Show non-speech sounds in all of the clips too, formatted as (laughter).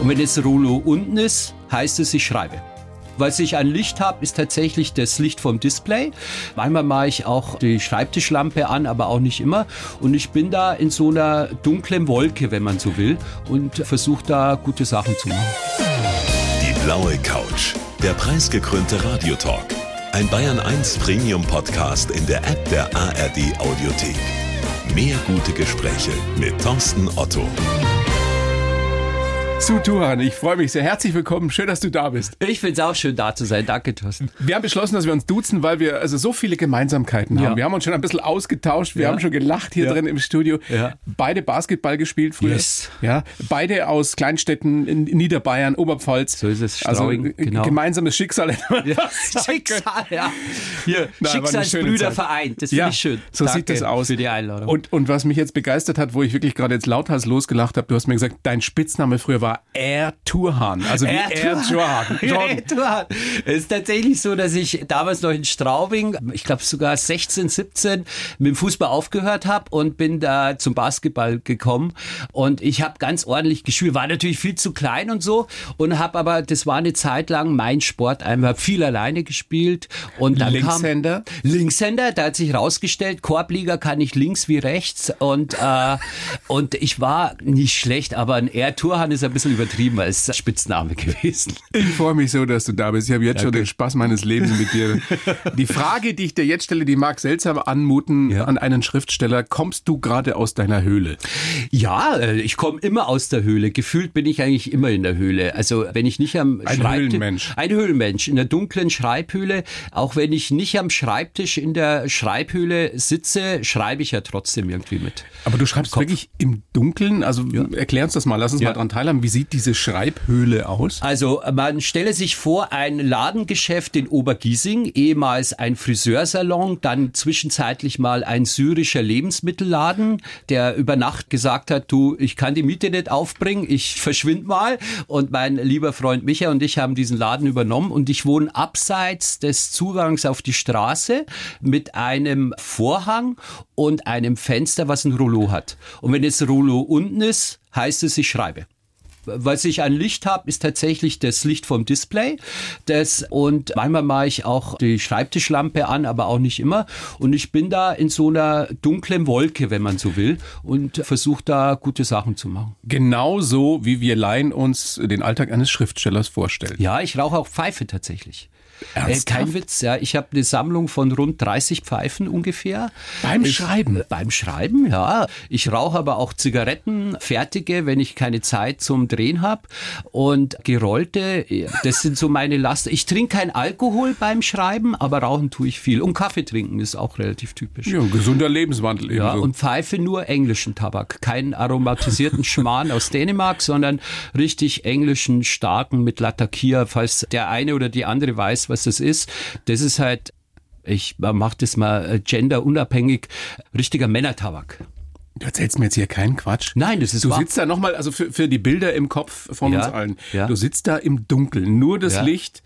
Und wenn das Rollo unten ist, heißt es, ich schreibe. Was ich an Licht habe, ist tatsächlich das Licht vom Display. Manchmal mache ich auch die Schreibtischlampe an, aber auch nicht immer. Und ich bin da in so einer dunklen Wolke, wenn man so will, und versuche da gute Sachen zu machen. Die blaue Couch, der preisgekrönte Radiotalk. Ein Bayern 1 Premium Podcast in der App der ARD Audiothek. Mehr gute Gespräche mit Thorsten Otto. Zu Turan, ich freue mich sehr. Herzlich willkommen. Schön, dass du da bist. Ich finde es auch schön, da zu sein. Danke, Thorsten. Wir haben beschlossen, dass wir uns duzen, weil wir also so viele Gemeinsamkeiten haben. Ja. Wir haben uns schon ein bisschen ausgetauscht. Wir Ja. haben schon gelacht hier Ja. drin im Studio. Beide Basketball gespielt früher. Yes. Ja. Beide aus Kleinstädten in Niederbayern, Oberpfalz. So ist es, Also Strauing, äh, genau. gemeinsames Schicksal. Schicksal, ja. Hier, Schicksalsbrüder vereint. Das Ja, finde ich schön. so Danke sieht das aus. Für die Einladung. Und, und was mich jetzt begeistert hat, wo ich wirklich gerade jetzt lauthals losgelacht habe, du hast mir gesagt, dein Spitzname früher war Air Turhan. Also wie Air Jordan. Air (laughs) Turhan. Es ist tatsächlich so, dass ich damals noch in Straubing, ich glaube sogar 16, 17, mit dem Fußball aufgehört habe und bin da zum Basketball gekommen. Und ich habe ganz ordentlich gespielt. War natürlich viel zu klein und so. Und habe aber, das war eine Zeit lang mein Sport. Ich habe viel alleine gespielt. Und dann Linkshänder? Kam Linkshänder, da hat sich rausgestellt, Korbliga kann ich links wie rechts. Und, äh, und ich war nicht schlecht, aber ein Air Turhan ist ein bisschen übertrieben als Spitzname (laughs) gewesen. Ich freue mich so, dass du da bist. Ich habe jetzt schon den Spaß meines Lebens mit dir. Die Frage, die ich dir jetzt stelle, die mag seltsam anmuten Ja. an einen Schriftsteller. Kommst du gerade aus deiner Höhle? Ja, äh, ich komme immer aus der Höhle. Gefühlt bin ich eigentlich immer in der Höhle. Also wenn ich nicht am Ein Schreibtisch- Höhlenmensch. Ein Höhlenmensch in der dunklen Schreibhöhle. Auch wenn ich nicht am Schreibtisch in der Schreibhöhle sitze, schreibe ich ja trotzdem irgendwie mit. Aber du schreibst wirklich im Dunkeln? Also erklär uns das mal. Lass uns Ja. mal dran teilhaben. Wie sieht diese Schreibhöhle aus? Also man stelle sich vor, ein Ladengeschäft in Obergiesing, ehemals ein Friseursalon, dann zwischenzeitlich mal ein syrischer Lebensmittelladen, der über Nacht gesagt hat, du, ich kann die Miete nicht aufbringen, ich (laughs) verschwind mal. Und mein lieber Freund Micha und ich haben diesen Laden übernommen und ich wohne abseits des Zugangs auf die Straße mit einem Vorhang und einem Fenster, was ein Rollo hat. Und wenn das Rollo unten ist, heißt es, ich schreibe. Was ich an Licht habe, ist tatsächlich das Licht vom Display. Das, und manchmal mache ich auch die Schreibtischlampe an, aber auch nicht immer. Und ich bin da in so einer dunklen Wolke, wenn man so will, und versuche da gute Sachen zu machen. Genauso wie wir Laien uns den Alltag eines Schriftstellers vorstellen. Ja, ich rauche auch Pfeife tatsächlich. Äh, Ernsthaft? kein Witz, ja. Ich habe eine Sammlung von rund 30 Pfeifen ungefähr. Beim ich, Schreiben? Beim Schreiben, ja. Ich rauche aber auch Zigaretten, fertige, wenn ich keine Zeit zum Drehen habe. Und gerollte, das sind so meine Lasten. Ich trinke kein Alkohol beim Schreiben, aber rauchen tue ich viel. Und Kaffee trinken ist auch relativ typisch. Ja, gesunder Lebenswandel Ja, ebenso. und Pfeife nur englischen Tabak. Keinen aromatisierten (laughs) Schmarrn aus Dänemark, sondern richtig englischen, starken mit Latakia, falls der eine oder die andere weiß, was das ist. Das ist halt, ich mach das mal äh, genderunabhängig, richtiger Männertabak. Du erzählst mir jetzt hier keinen Quatsch. Nein, das ist Du wahr. sitzt da nochmal, also für, für die Bilder im Kopf von Ja, uns allen. ja. Du sitzt da im Dunkeln, nur das Ja. Licht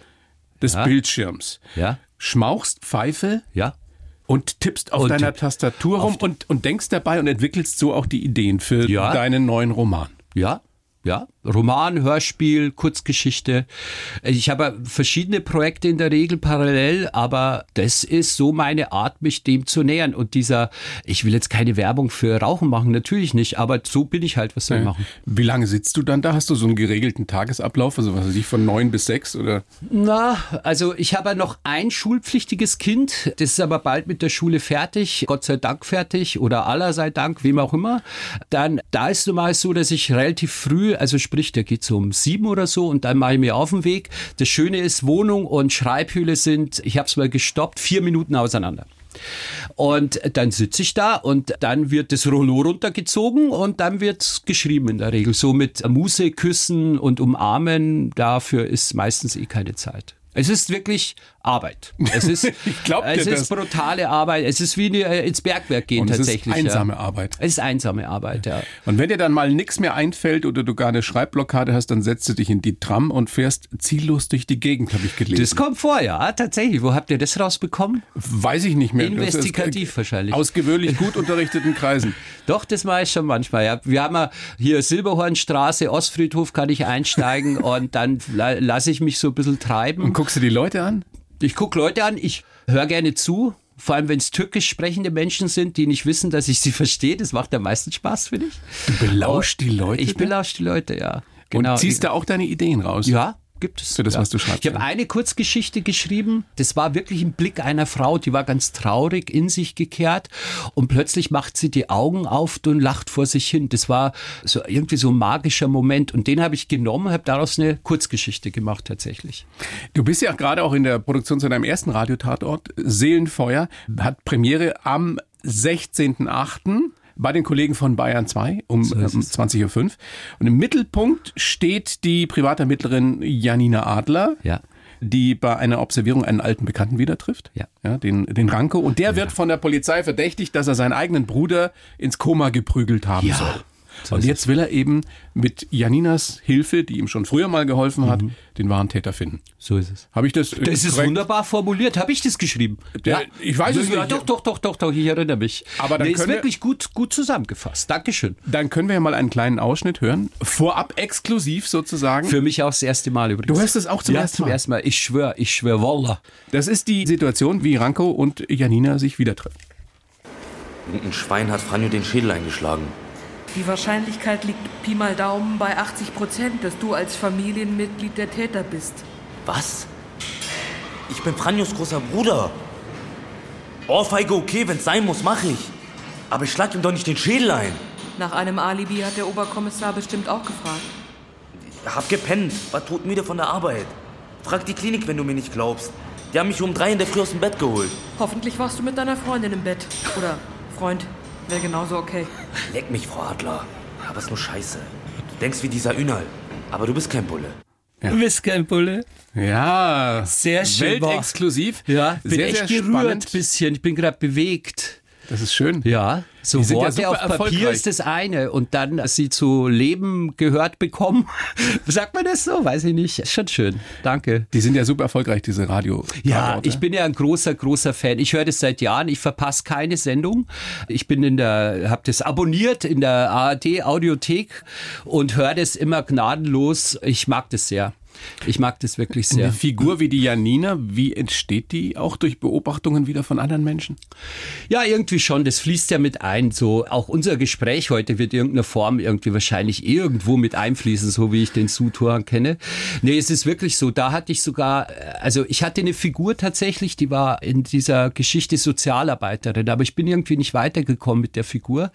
des. Bildschirms. Ja, Schmauchst Pfeife ja. und tippst auf Und deiner tipp- Tastatur rum und, und denkst dabei und entwickelst so auch die Ideen für deinen neuen Roman. Ja, ja. Roman, Hörspiel, Kurzgeschichte. Ich habe verschiedene Projekte in der Regel parallel, aber das ist so meine Art, mich dem zu nähern. Und dieser, ich will jetzt keine Werbung für Rauchen machen, natürlich nicht, aber so bin ich halt, was soll ich machen? Wie lange sitzt du dann da? Hast du so einen geregelten Tagesablauf, also was weiß ich, von neun bis sechs oder? Na, also ich habe noch ein schulpflichtiges Kind, das ist aber bald mit der Schule fertig, Gott sei Dank fertig oder aller sei Dank, wem auch immer. Dann, da ist nun mal so, dass ich relativ früh, also sprich, der geht so um sieben oder so und dann mache ich mir auf den Weg. Das Schöne ist, Wohnung und Schreibhülle sind, ich habe es mal gestoppt, vier Minuten auseinander. Und dann sitze ich da und dann wird das Rollo runtergezogen und dann wird geschrieben in der Regel. So mit Muse, Küssen und Umarmen, dafür ist meistens eh keine Zeit. Es ist wirklich Arbeit. Es ist, (laughs) es ist brutale Arbeit. Es ist wie äh, ins Bergwerk gehen Und es tatsächlich. ist einsame ja. Arbeit. Es ist einsame Arbeit, ja. Und wenn dir dann mal nichts mehr einfällt oder du gar eine Schreibblockade hast, dann setzt du dich in die Tram und fährst ziellos durch die Gegend, habe ich gelesen. Das kommt vor, ja, tatsächlich. Wo habt ihr das rausbekommen? Weiß ich nicht mehr. Ist, Investigativ äh, wahrscheinlich. Aus gewöhnlich (laughs) gut unterrichteten Kreisen. Doch, das mache ich schon manchmal. Ja. Wir haben ja hier Silberhornstraße, Ostfriedhof kann ich einsteigen (laughs) und dann la lasse ich mich so ein bisschen treiben. Und guckst du die Leute an? Ich gucke Leute an, ich höre gerne zu. Vor allem, wenn es türkisch sprechende Menschen sind, die nicht wissen, dass ich sie (laughs) verstehe. Das macht am meisten Spaß, finde ich. Du belauschst die Leute? Ich belausch die Leute, ja. Genau. Und ziehst da auch deine Ideen raus? Ja, gibt es. Für das, ja. was du schreibst, Ich habe eine Kurzgeschichte geschrieben. Das war wirklich ein Blick einer Frau, die war ganz traurig in sich gekehrt und plötzlich macht sie die Augen auf und lacht vor sich hin. Das war so irgendwie so ein magischer Moment und den habe ich genommen, habe daraus eine Kurzgeschichte gemacht tatsächlich. Du bist ja gerade auch in der Produktion zu deinem ersten Radiotatort. Seelenfeuer hat Premiere am 16.8. bei den Kollegen von Bayern 2 um, um 20.05 Uhr. Und im Mittelpunkt steht die Privatermittlerin Janina Adler. Ja. die bei einer Observierung einen alten Bekannten wieder trifft, Ja. ja den, den Ranko. Und der wird von der Polizei verdächtigt, dass er seinen eigenen Bruder ins Koma geprügelt haben Ja, soll. So und ist jetzt will er eben mit Janinas Hilfe, die ihm schon früher mal geholfen hat, den wahren Täter finden. So ist es. Habe ich das? äh, Das ist korrekt? wunderbar formuliert. Habe ich das geschrieben? Der- ich weiß es ja, nicht. Doch, doch, doch, doch, doch. Ich erinnere mich. Aber dann nee, ist wir- wirklich gut, gut zusammengefasst. Dankeschön. Dann können wir ja mal einen kleinen Ausschnitt hören. Vorab exklusiv sozusagen. Für mich auch das erste Mal übrigens. Du hörst es auch zum ja, ersten zum Mal? ersten Mal. Ich schwöre, ich schwöre, Wallah. Das ist die Situation, wie Ranko und Janina sich wieder treffen. Ein Schwein hat Franjo den Schädel eingeschlagen. Die Wahrscheinlichkeit liegt Pi mal Daumen bei 80 Prozent, dass du als Familienmitglied der Täter bist. Was? Ich bin Franjos großer Bruder. Ohrfeige okay, wenn's sein muss, mach ich. Aber ich schlag ihm doch nicht den Schädel ein. Nach einem Alibi hat der Oberkommissar bestimmt auch gefragt. Hab gepennt, war todmüde von der Arbeit. Frag die Klinik, wenn du mir nicht glaubst. Die haben mich um drei in der Früh aus dem Bett geholt. Hoffentlich warst du mit deiner Freundin im Bett. Oder Freund, wäre genauso okay. Leck mich, Frau Adler. Aber ist nur Scheiße. Du denkst wie dieser Ünal. Aber du bist kein Bulle. Du bist kein Bulle. Ja, Sehr schön. Weltexklusiv. Ja, bin sehr, echt sehr gerührt spannend. bisschen. Ich bin gerade bewegt. Das ist schön. Ja, so ja Worte super auf Papier ist das eine und dann sie zu Leben gehört bekommen. (laughs) Sagt man das so? Weiß ich nicht. Ist schon schön. Danke. Die sind ja super erfolgreich, diese radio Ja, ich bin ja ein großer, großer Fan. Ich höre das seit Jahren. Ich verpasse keine Sendung. Ich bin in der, habe das abonniert in der ARD Audiothek und höre das immer gnadenlos. Ich mag das sehr. Ich mag das wirklich Eine sehr. Figur wie die Janina, wie entsteht die? Auch durch Beobachtungen wieder von anderen Menschen? Ja, irgendwie schon. Das fließt ja mit ein. So auch unser Gespräch heute wird in irgendeiner Form irgendwie wahrscheinlich irgendwo mit einfließen, so wie ich den Sutuan kenne. Nee, es ist wirklich so. Da hatte ich sogar, äh, also ich hatte eine Figur tatsächlich, die war in dieser Geschichte Sozialarbeiterin, aber ich bin irgendwie nicht weitergekommen mit der Figur.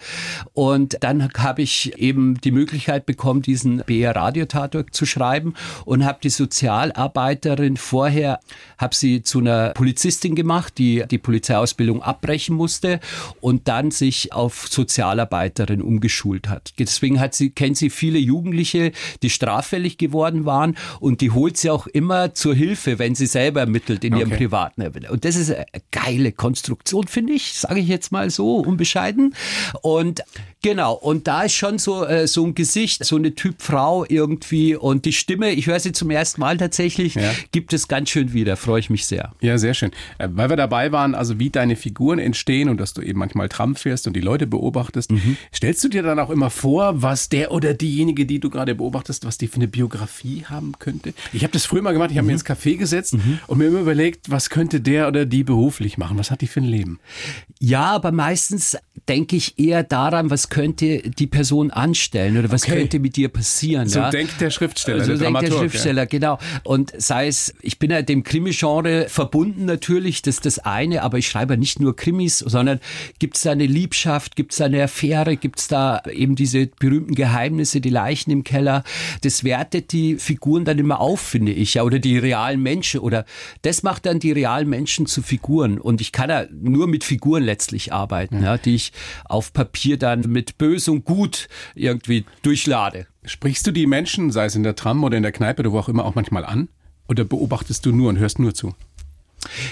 Und dann habe ich eben die Möglichkeit bekommen, diesen BR Radiotatort zu schreiben und habe die Sozialarbeiterin vorher, habe sie zu einer Polizistin gemacht, die die Polizeiausbildung abbrechen musste und dann sich auf Sozialarbeiterin umgeschult hat. Deswegen hat sie, kennt sie viele Jugendliche, die straffällig geworden waren und die holt sie auch immer zur Hilfe, wenn sie selber ermittelt in ihrem Okay. privaten. Und das ist eine geile Konstruktion, finde ich, sage ich jetzt mal so unbescheiden. Und genau, und da ist schon so, äh, so ein Gesicht, so eine Typ Frau irgendwie und die Stimme, ich höre sie zum ersten Mal tatsächlich, Ja. gibt es ganz schön wieder, freue ich mich sehr. Ja, sehr schön. Äh, Weil wir dabei waren, also wie deine Figuren entstehen und dass du eben manchmal Tram fährst und die Leute beobachtest, Mhm. stellst du dir dann auch immer vor, was der oder diejenige, die du gerade beobachtest, was die für eine Biografie haben könnte? Ich habe das früher mal gemacht, ich habe Mhm. mir ins Café gesetzt und mir immer überlegt, was könnte der oder die beruflich machen? Was hat die für ein Leben? Ja, aber meistens denke ich eher daran, was könnte die Person anstellen oder was Okay. könnte mit dir passieren. So ja? denkt der Schriftsteller, So der denkt der Schriftsteller, genau. Und sei es, ich bin ja dem Krimi-Genre verbunden natürlich, das ist das eine, aber ich schreibe nicht nur Krimis, sondern gibt es da eine Liebschaft, gibt es da eine Affäre, gibt es da eben diese berühmten Geheimnisse, die Leichen im Keller. Das wertet die Figuren dann immer auf, finde ich, ja, oder die realen Menschen oder das macht dann die realen Menschen zu Figuren. Und ich kann ja nur mit Figuren letztlich arbeiten, ja, die ich auf Papier dann mit Böse und Gut irgendwie durchlade. Sprichst du die Menschen, sei es in der Tram oder in der Kneipe oder wo auch immer, auch manchmal an? Oder beobachtest du nur und hörst nur zu?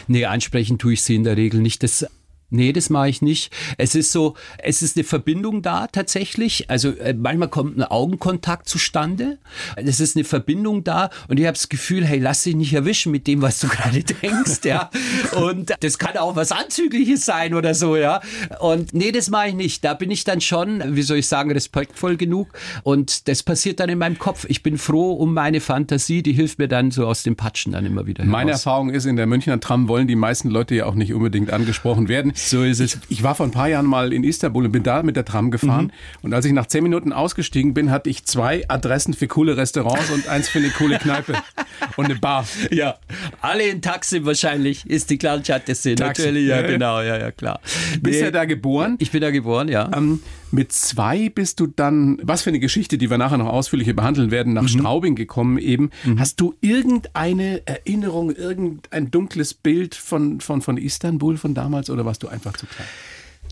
Nee, ansprechen tue ich sie in der Regel nicht. Das Nee, das mache ich nicht. Es ist so, es ist eine Verbindung da tatsächlich. Also äh, manchmal kommt ein Augenkontakt zustande. Es ist eine Verbindung da und ich habe das Gefühl, hey, lass dich nicht erwischen mit dem, was du (laughs) gerade denkst, ja. Und das kann auch was Anzügliches sein oder so, ja. Und nee, das mache ich nicht. Da bin ich dann schon, wie soll ich sagen, respektvoll genug. Und das passiert dann in meinem Kopf. Ich bin froh um meine Fantasie, die hilft mir dann so aus dem Patschen dann immer wieder. Meine heraus. Erfahrung ist, in der Münchner Tram wollen die meisten Leute ja auch nicht unbedingt angesprochen werden. So ist es. Ich, ich, war vor ein paar Jahren mal in Istanbul und bin da mit der Tram gefahren. Mhm. Und als ich nach zehn Minuten ausgestiegen bin, hatte ich zwei Adressen für coole Restaurants und eins für eine coole (laughs) Kneipe und eine Bar. Ja, alle in Taxi wahrscheinlich ist die Clanchatte Natürlich, ja, genau, ja, ja, klar. Bist du nee, da geboren? Ich bin da geboren, ja. Ähm, mit zwei bist du dann, was für eine Geschichte, die wir nachher noch ausführlicher behandeln werden, nach mhm. Straubing gekommen eben. Mhm. Hast du irgendeine Erinnerung, irgendein dunkles Bild von, von, von Istanbul von damals oder warst du einfach zu klein?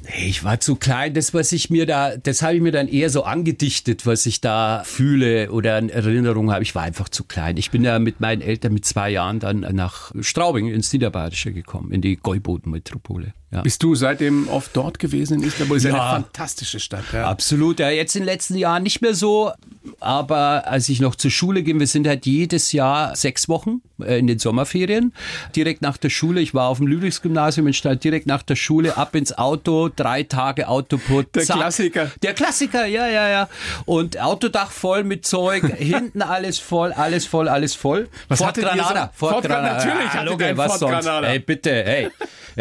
Nee, ich war zu klein. Das, was ich mir da, das habe ich mir dann eher so angedichtet, was ich da fühle oder in Erinnerung habe. Ich war einfach zu klein. Ich bin ja mit meinen Eltern mit zwei Jahren dann nach Straubing ins Niederbayerische gekommen, in die Gäuboden-Metropole. Ja. Bist du seitdem oft dort gewesen in Istanbul? Ist ja eine fantastische Stadt. Ja. Absolut. Ja, jetzt in den letzten Jahren nicht mehr so. Aber als ich noch zur Schule ging, wir sind halt jedes Jahr sechs Wochen äh, in den Sommerferien. Direkt nach der Schule, ich war auf dem Ludwigsgymnasium in Stadt, direkt nach der Schule ab ins Auto, drei Tage Autoput. Der zack. Klassiker. Der Klassiker, ja, ja, ja. Und Autodach voll mit Zeug, (laughs) hinten alles voll, alles voll, alles voll. Was Fort Granada. So? Fort, Fort Granada. Natürlich ah, hatte was Fort sonst? Granada. Hey, bitte, hey.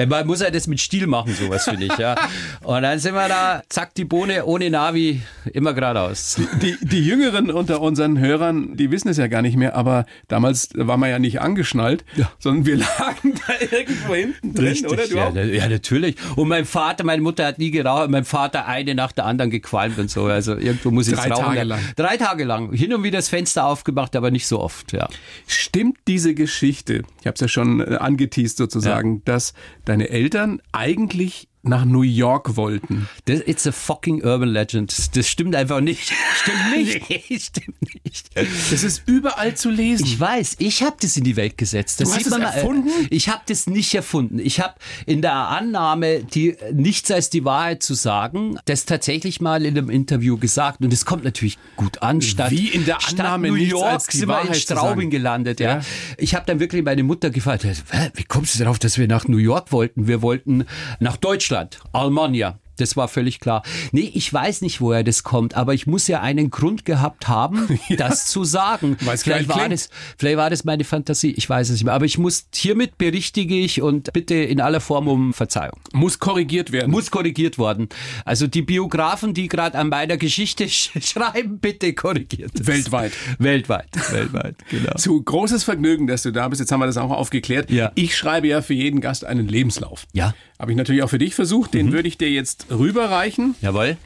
Man muss ja das mit Stil machen, sowas finde ich, ja. Und dann sind wir da, zack, die Bohne ohne Navi, immer geradeaus. Die, die, die Jüngeren unter unseren Hörern, die wissen es ja gar nicht mehr, aber damals war man ja nicht angeschnallt, ja. sondern wir (laughs) lagen da irgendwo hinten drin, Richtig, oder? Du ja, ja, natürlich. Und mein Vater, meine Mutter hat nie geraucht, mein Vater eine nach der anderen gequalmt und so. Also irgendwo muss ich Drei rauchen. Tage lang. Drei Tage lang. Hin und wieder das Fenster aufgemacht, aber nicht so oft, ja. Stimmt diese Geschichte, ich habe es ja schon äh, angeteased sozusagen, ja. dass deine Eltern eigentlich nach New York wollten. Das, it's a fucking urban legend. Das stimmt einfach nicht. Stimmt nicht? (laughs) nee, stimmt nicht. Das ist überall zu lesen. Ich weiß, ich habe das in die Welt gesetzt. Das du hast es erfunden? Mal, ich habe das nicht erfunden. Ich habe in der Annahme, die nichts als die Wahrheit zu sagen, das tatsächlich mal in einem Interview gesagt. Und es kommt natürlich gut an. Statt, Wie in der Annahme New York als die sind Wahrheit wir in Straubing gelandet. Ja. ja. Ich habe dann wirklich meine Mutter gefragt, wie kommst du darauf, dass wir nach New York wollten? Wir wollten nach Deutschland. Deutschland, Almania. Das war völlig klar. Nee, ich weiß nicht, woher das kommt, aber ich muss ja einen Grund gehabt haben, (laughs) ja. das zu sagen. vielleicht, war das, vielleicht war das meine Fantasie, ich weiß es nicht mehr. Aber ich muss, hiermit berichtige ich und bitte in aller Form um Verzeihung. Muss korrigiert werden. Muss korrigiert worden. Also die Biografen, die gerade an meiner Geschichte sch (laughs) schreiben, bitte korrigiert. Es. Weltweit. Weltweit, weltweit, genau. Zu großes Vergnügen, dass du da bist. Jetzt haben wir das auch aufgeklärt. Ja. Ich schreibe ja für jeden Gast einen Lebenslauf. Ja. Habe ich natürlich auch für dich versucht. Den mhm. würde ich dir jetzt rüberreichen. Jawohl.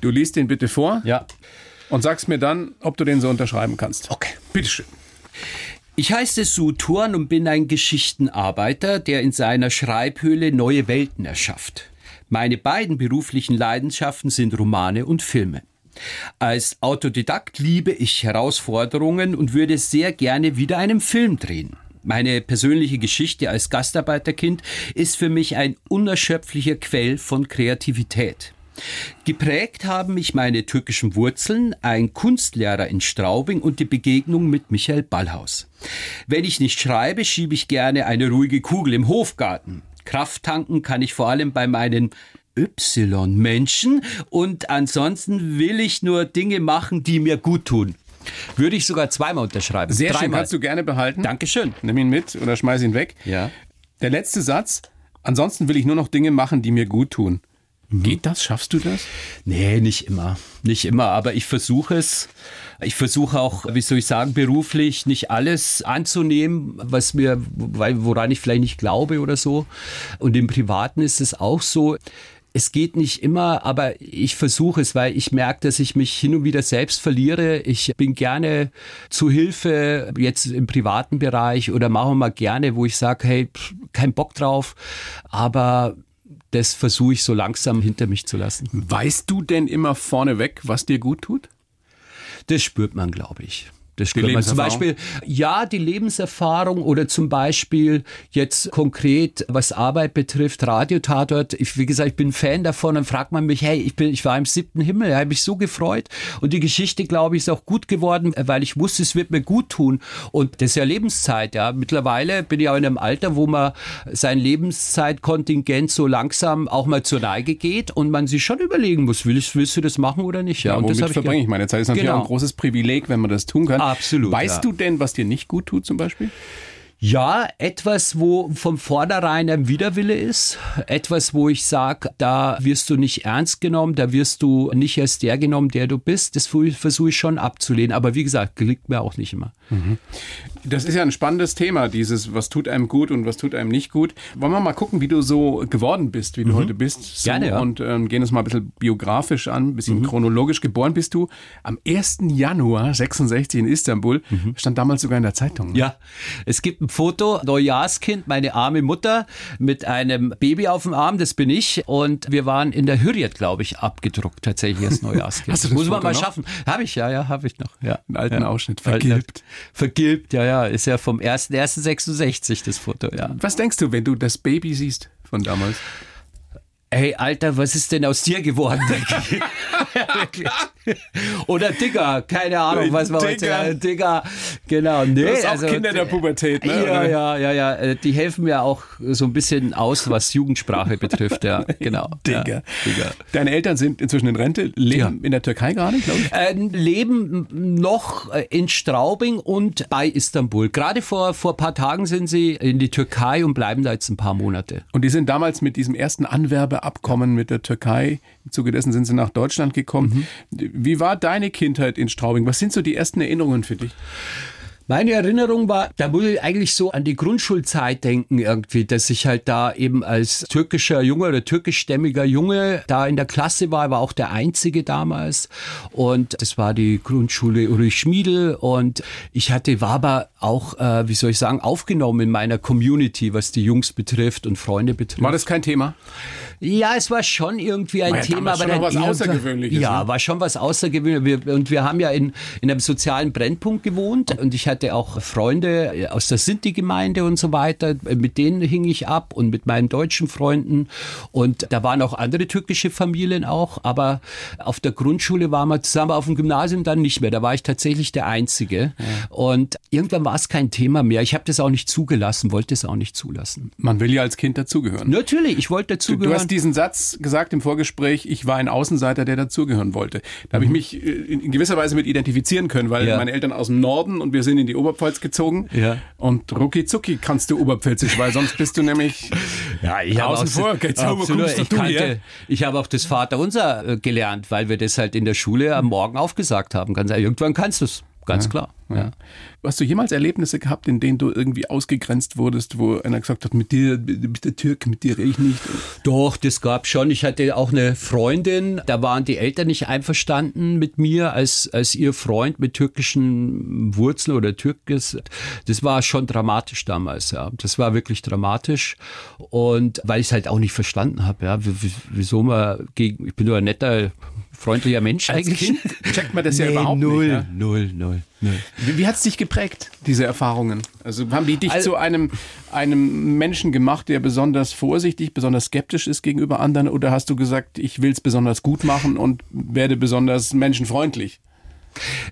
Du liest den bitte vor. Ja. Und sagst mir dann, ob du den so unterschreiben kannst. Okay. Bitteschön. Ich heiße Sue Thurn und bin ein Geschichtenarbeiter, der in seiner Schreibhöhle neue Welten erschafft. Meine beiden beruflichen Leidenschaften sind Romane und Filme. Als Autodidakt liebe ich Herausforderungen und würde sehr gerne wieder einen Film drehen. Meine persönliche Geschichte als Gastarbeiterkind ist für mich ein unerschöpflicher Quell von Kreativität. Geprägt haben mich meine türkischen Wurzeln, ein Kunstlehrer in Straubing und die Begegnung mit Michael Ballhaus. Wenn ich nicht schreibe, schiebe ich gerne eine ruhige Kugel im Hofgarten. Kraft tanken kann ich vor allem bei meinen Y-Menschen und ansonsten will ich nur Dinge machen, die mir gut tun. Würde ich sogar zweimal unterschreiben. Sehr Dreimal. schön, kannst du gerne behalten. Dankeschön. Nimm ihn mit oder schmeiß ihn weg. Ja. Der letzte Satz. Ansonsten will ich nur noch Dinge machen, die mir gut tun. Mhm. Geht das? Schaffst du das? Nee, nicht immer. Nicht immer, aber ich versuche es. Ich versuche auch, wie soll ich sagen, beruflich nicht alles anzunehmen, was mir, woran ich vielleicht nicht glaube oder so. Und im Privaten ist es auch so es geht nicht immer, aber ich versuche es, weil ich merke, dass ich mich hin und wieder selbst verliere. Ich bin gerne zu Hilfe, jetzt im privaten Bereich oder mache mal gerne, wo ich sage, hey, kein Bock drauf, aber das versuche ich so langsam hinter mich zu lassen. Weißt du denn immer vorneweg, was dir gut tut? Das spürt man, glaube ich. Das die man zum Beispiel, ja, die Lebenserfahrung oder zum Beispiel jetzt konkret, was Arbeit betrifft, Radiotatort. Ich, wie gesagt, ich bin Fan davon. Dann fragt man mich, hey, ich bin, ich war im siebten Himmel, habe mich so gefreut. Und die Geschichte, glaube ich, ist auch gut geworden, weil ich wusste, es wird mir gut tun. Und das ist ja Lebenszeit, ja. Mittlerweile bin ich auch in einem Alter, wo man sein Lebenszeitkontingent so langsam auch mal zur Neige geht und man sich schon überlegen muss, willst, willst du das machen oder nicht? Ja, ja und womit das verbringe ich, ich meine Zeit. Das ist natürlich genau. auch ein großes Privileg, wenn man das tun kann. Absolut. Weißt ja. du denn, was dir nicht gut tut zum Beispiel? Ja, etwas, wo vom Vornherein ein Widerwille ist. Etwas, wo ich sage, da wirst du nicht ernst genommen, da wirst du nicht als der genommen, der du bist. Das versuche ich schon abzulehnen. Aber wie gesagt, gelingt mir auch nicht immer. Mhm. Das ist ja ein spannendes Thema, dieses, was tut einem gut und was tut einem nicht gut. Wollen wir mal gucken, wie du so geworden bist, wie du mhm. heute bist. So, Gerne, ja. Und ähm, gehen es mal ein bisschen biografisch an, ein bisschen mhm. chronologisch. Geboren bist du am 1. Januar 66 in Istanbul. Mhm. Stand damals sogar in der Zeitung. Ne? Ja, es gibt ein Foto, Neujahrskind, meine arme Mutter mit einem Baby auf dem Arm, das bin ich. Und wir waren in der Hürriyet, glaube ich, abgedruckt, tatsächlich als Neujahrskind. (laughs) Hast du das Muss man mal noch? schaffen. Habe ich, ja, ja, habe ich noch. Ja. Einen alten ja. Ausschnitt, vergilbt. Vergilbt, ja, ja, ist ja vom 1.1.66 das Foto, ja. Was denkst du, wenn du das Baby siehst von damals? Hey, Alter, was ist denn aus dir geworden? (laughs) (laughs) Oder Digger, keine Ahnung, was war Digger. heute. Digger, genau. Nee, das ist auch also, Kinder der Pubertät, ne? Ja, ja, ja, ja. Äh, die helfen mir auch so ein bisschen aus, was Jugendsprache betrifft, ja. (laughs) Genau. Digger. Ja, Digger. Deine Eltern sind inzwischen in Rente, leben ja. in der Türkei gerade, glaube ich? Äh, leben noch äh, in Straubing und bei Istanbul. Gerade vor, vor ein paar Tagen sind sie in die Türkei und bleiben da jetzt ein paar Monate. Und die sind damals mit diesem ersten Anwerbeabkommen mit der Türkei, im Zuge dessen sind sie nach Deutschland gekommen. Mhm. Wie war deine Kindheit in Straubing? Was sind so die ersten Erinnerungen für dich? Meine Erinnerung war, da muss ich eigentlich so an die Grundschulzeit denken irgendwie, dass ich halt da eben als türkischer Junge oder türkischstämmiger Junge da in der Klasse war, war auch der einzige damals und das war die Grundschule Ulrich Schmiedel und ich hatte, war aber auch, äh, wie soll ich sagen, aufgenommen in meiner Community, was die Jungs betrifft und Freunde betrifft. War das kein Thema? Ja, es war schon irgendwie ein ja Thema, aber dann was Außergewöhnliches. Ja, ne? war schon was Außergewöhnliches. Wir, und wir haben ja in, in einem sozialen Brennpunkt gewohnt und ich hatte auch Freunde aus der Sinti-Gemeinde und so weiter. Mit denen hing ich ab und mit meinen deutschen Freunden. Und da waren auch andere türkische Familien auch, aber auf der Grundschule waren wir zusammen, auf dem Gymnasium dann nicht mehr. Da war ich tatsächlich der Einzige. Ja. Und irgendwann war es kein Thema mehr. Ich habe das auch nicht zugelassen, wollte es auch nicht zulassen. Man will ja als Kind dazugehören. Natürlich, ich wollte dazugehören. Du, du hast diesen Satz gesagt im Vorgespräch, ich war ein Außenseiter, der dazugehören wollte. Da habe ich mhm. mich äh, in gewisser Weise mit identifizieren können, weil ja. meine Eltern aus dem Norden und wir sind in die Oberpfalz gezogen. Ja. Und rucki zucki kannst du Oberpfälzisch, weil sonst bist du nämlich (laughs) ja, ich außen vor. Jetzt absolut, ich, kannte, ich habe auch das Vaterunser äh, gelernt, weil wir das halt in der Schule am Morgen aufgesagt haben. Ganz, irgendwann kannst du es. Ganz ja, klar. Ja. Hast du jemals Erlebnisse gehabt, in denen du irgendwie ausgegrenzt wurdest, wo einer gesagt hat, mit dir, bist der Türk, mit dir rede ich nicht? Doch, das gab schon. Ich hatte auch eine Freundin, da waren die Eltern nicht einverstanden mit mir als, als ihr Freund mit türkischen Wurzeln oder Türkis. Das war schon dramatisch damals, ja. Das war wirklich dramatisch. Und weil ich es halt auch nicht verstanden habe, ja, wieso man gegen, ich bin nur ein netter freundlicher Mensch Als eigentlich. Kind checkt man das nee, ja überhaupt null, nicht. Ja? Null, null, null. Wie, wie hat es dich geprägt, diese Erfahrungen? Also haben die dich also, zu einem, einem Menschen gemacht, der besonders vorsichtig, besonders skeptisch ist gegenüber anderen? Oder hast du gesagt, ich will es besonders gut machen und werde besonders menschenfreundlich?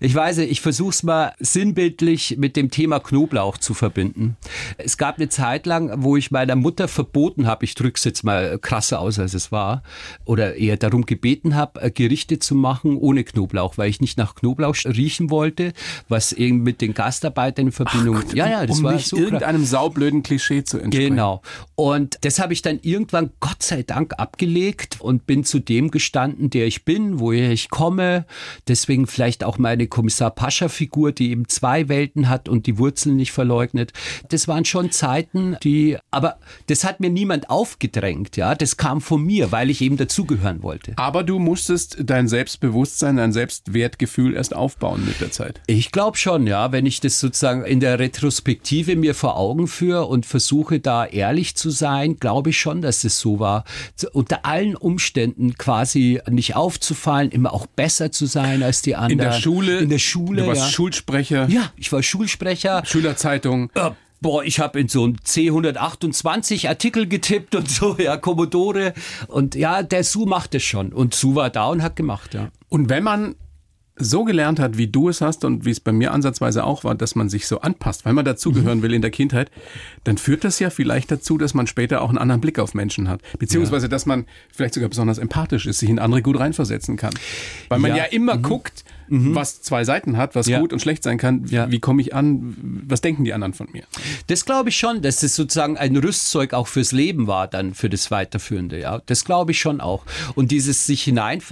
Ich weiß, ich versuche es mal sinnbildlich mit dem Thema Knoblauch zu verbinden. Es gab eine Zeit lang, wo ich meiner Mutter verboten habe, ich drücke es jetzt mal krasser aus, als es war, oder eher darum gebeten habe, äh, Gerichte zu machen ohne Knoblauch, weil ich nicht nach Knoblauch riechen wollte, was eben mit den Gastarbeitern in Verbindung. Ach, ja, ja, das um war nicht so irgendeinem saublöden Klischee zu entsprechen. Genau. Und das habe ich dann irgendwann Gott sei Dank abgelegt und bin zu dem gestanden, der ich bin, woher ich komme. Deswegen vielleicht auch auch meine Kommissar Pascha-Figur, die eben zwei Welten hat und die Wurzeln nicht verleugnet. Das waren schon Zeiten, die, aber das hat mir niemand aufgedrängt, ja. Das kam von mir, weil ich eben dazugehören wollte. Aber du musstest dein Selbstbewusstsein, dein Selbstwertgefühl erst aufbauen mit der Zeit. Ich glaube schon, ja. Wenn ich das sozusagen in der Retrospektive mir vor Augen führe und versuche da ehrlich zu sein, glaube ich schon, dass es so war. Unter allen Umständen quasi nicht aufzufallen, immer auch besser zu sein als die anderen Schule. In der Schule. Du warst ja. Schulsprecher. Ja, ich war Schulsprecher. Schülerzeitung. Äh, Boah, ich habe in so ein C128 Artikel getippt und so, ja, Commodore. Und ja, der Su macht es schon. Und Su war da und hat gemacht, ja. Und wenn man so gelernt hat, wie du es hast und wie es bei mir ansatzweise auch war, dass man sich so anpasst, weil man dazugehören will in der Kindheit, dann führt das ja vielleicht dazu, dass man später auch einen anderen Blick auf Menschen hat. Beziehungsweise, dass man vielleicht sogar besonders empathisch ist, sich in andere gut reinversetzen kann. Weil man ja, Ja. immer guckt, was zwei Seiten hat, was Ja. gut und schlecht sein kann. Wie, Ja. wie komme ich an? Was denken die anderen von mir? Das glaube ich schon, dass es sozusagen ein Rüstzeug auch fürs Leben war, dann für das Weiterführende. Ja, das glaube ich schon auch. Und dieses sich hinein,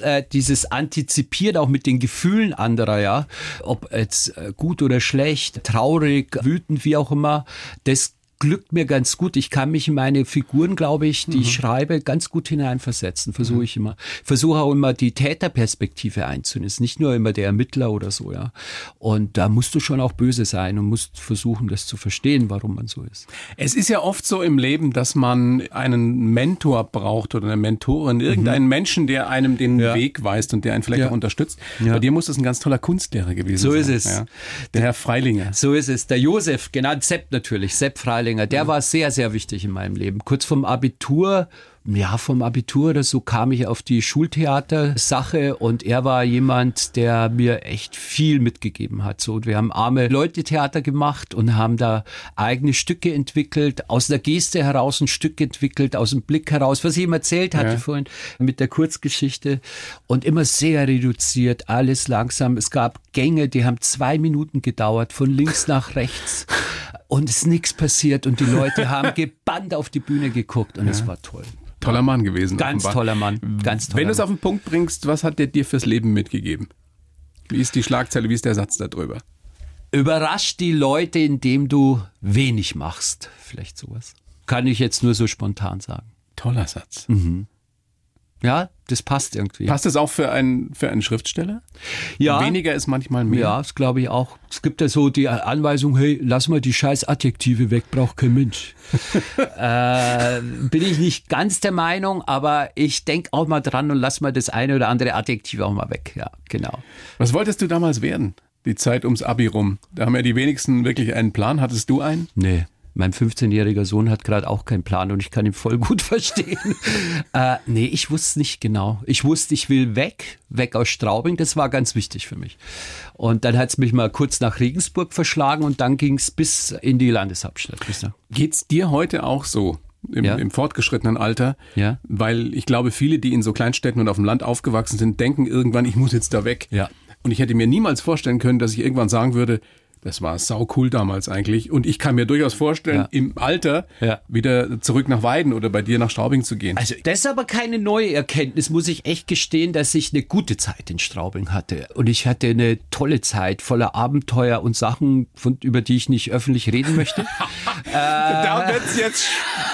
äh, dieses Antizipieren auch mit den Gefühlen anderer, ja, ob jetzt äh, gut oder schlecht, traurig, wütend, wie auch immer, das glückt mir ganz gut. Ich kann mich in meine Figuren, glaube ich, die ich schreibe, ganz gut hineinversetzen. Versuche ich immer. Versuche auch immer die Täterperspektive einzunehmen. Es ist nicht nur immer der Ermittler oder so, ja. Und da musst du schon auch böse sein und musst versuchen, das zu verstehen, warum man so ist. Es ist ja oft so im Leben, dass man einen Mentor braucht oder eine Mentorin, irgendeinen Menschen, der einem den Mhm. Ja. Weg weist und der einen vielleicht Ja. auch unterstützt. Ja. Bei dir muss das ein ganz toller Kunstlehrer gewesen So sein. ist es. Ja. Der Herr Freilinger. So ist es. Der Josef, genannt Sepp natürlich, Sepp Freilinger, der war sehr, sehr wichtig in meinem Leben. Kurz vom Abitur, ja, vom Abitur oder so kam ich auf die Schultheater-Sache und er war jemand, der mir echt viel mitgegeben hat. So, wir haben arme Leute-Theater gemacht und haben da eigene Stücke entwickelt, aus der Geste heraus ein Stück entwickelt, aus dem Blick heraus, was ich ihm erzählt hatte Ja. vorhin mit der Kurzgeschichte und immer sehr reduziert, alles langsam. Es gab Gänge, die haben zwei Minuten gedauert, von links nach rechts (laughs) und es ist nichts passiert und die Leute haben (laughs) gebannt auf die Bühne geguckt und es war toll. Toller Mann gewesen. Ganz offenbar. toller Mann, ganz toller Wenn du es auf den Punkt bringst, was hat der dir fürs Leben mitgegeben? Wie ist die Schlagzeile, wie ist der Satz darüber? Überrasch die Leute, indem du wenig machst. Vielleicht sowas. Kann ich jetzt nur so spontan sagen. Toller Satz. Mhm. Ja, das passt irgendwie. Passt das auch für einen, für einen Schriftsteller? ja. Weniger ist manchmal mehr. Ja, das glaube ich auch. Es gibt ja so die Anweisung, hey, lass mal die scheiß Adjektive weg, braucht kein Mensch. (laughs) äh, bin ich nicht ganz der Meinung, aber ich denke auch mal dran und lass mal das eine oder andere Adjektiv auch mal weg. Ja, genau. Was wolltest du damals werden? Die Zeit ums Abi rum. Da haben ja die wenigsten wirklich einen Plan. Hattest du einen? Nee. Mein 15-jähriger Sohn hat gerade auch keinen Plan und ich kann ihn voll gut (laughs) verstehen. äh, nee, ich wusste nicht genau. Ich wusste, ich will weg, weg aus Straubing. Das war ganz wichtig für mich. Und dann hat es mich mal kurz nach Regensburg verschlagen und dann ging es bis in die Landeshauptstadt. Nach- Geht's dir heute auch so? Im, Ja. im fortgeschrittenen Alter, Ja. weil ich glaube, viele, die in so Kleinstädten und auf dem Land aufgewachsen sind, denken irgendwann, ich muss jetzt da weg. Ja. Und ich hätte mir niemals vorstellen können, dass ich irgendwann sagen würde, das war sau cool damals eigentlich. Und ich kann mir durchaus vorstellen, Ja. im Alter Ja. wieder zurück nach Weiden oder bei dir nach Straubing zu gehen. Also das ist aber keine neue Erkenntnis, muss ich echt gestehen, dass ich eine gute Zeit in Straubing hatte. Und ich hatte eine tolle Zeit voller Abenteuer und Sachen, von, über die ich nicht öffentlich reden möchte. (laughs) da wird's jetzt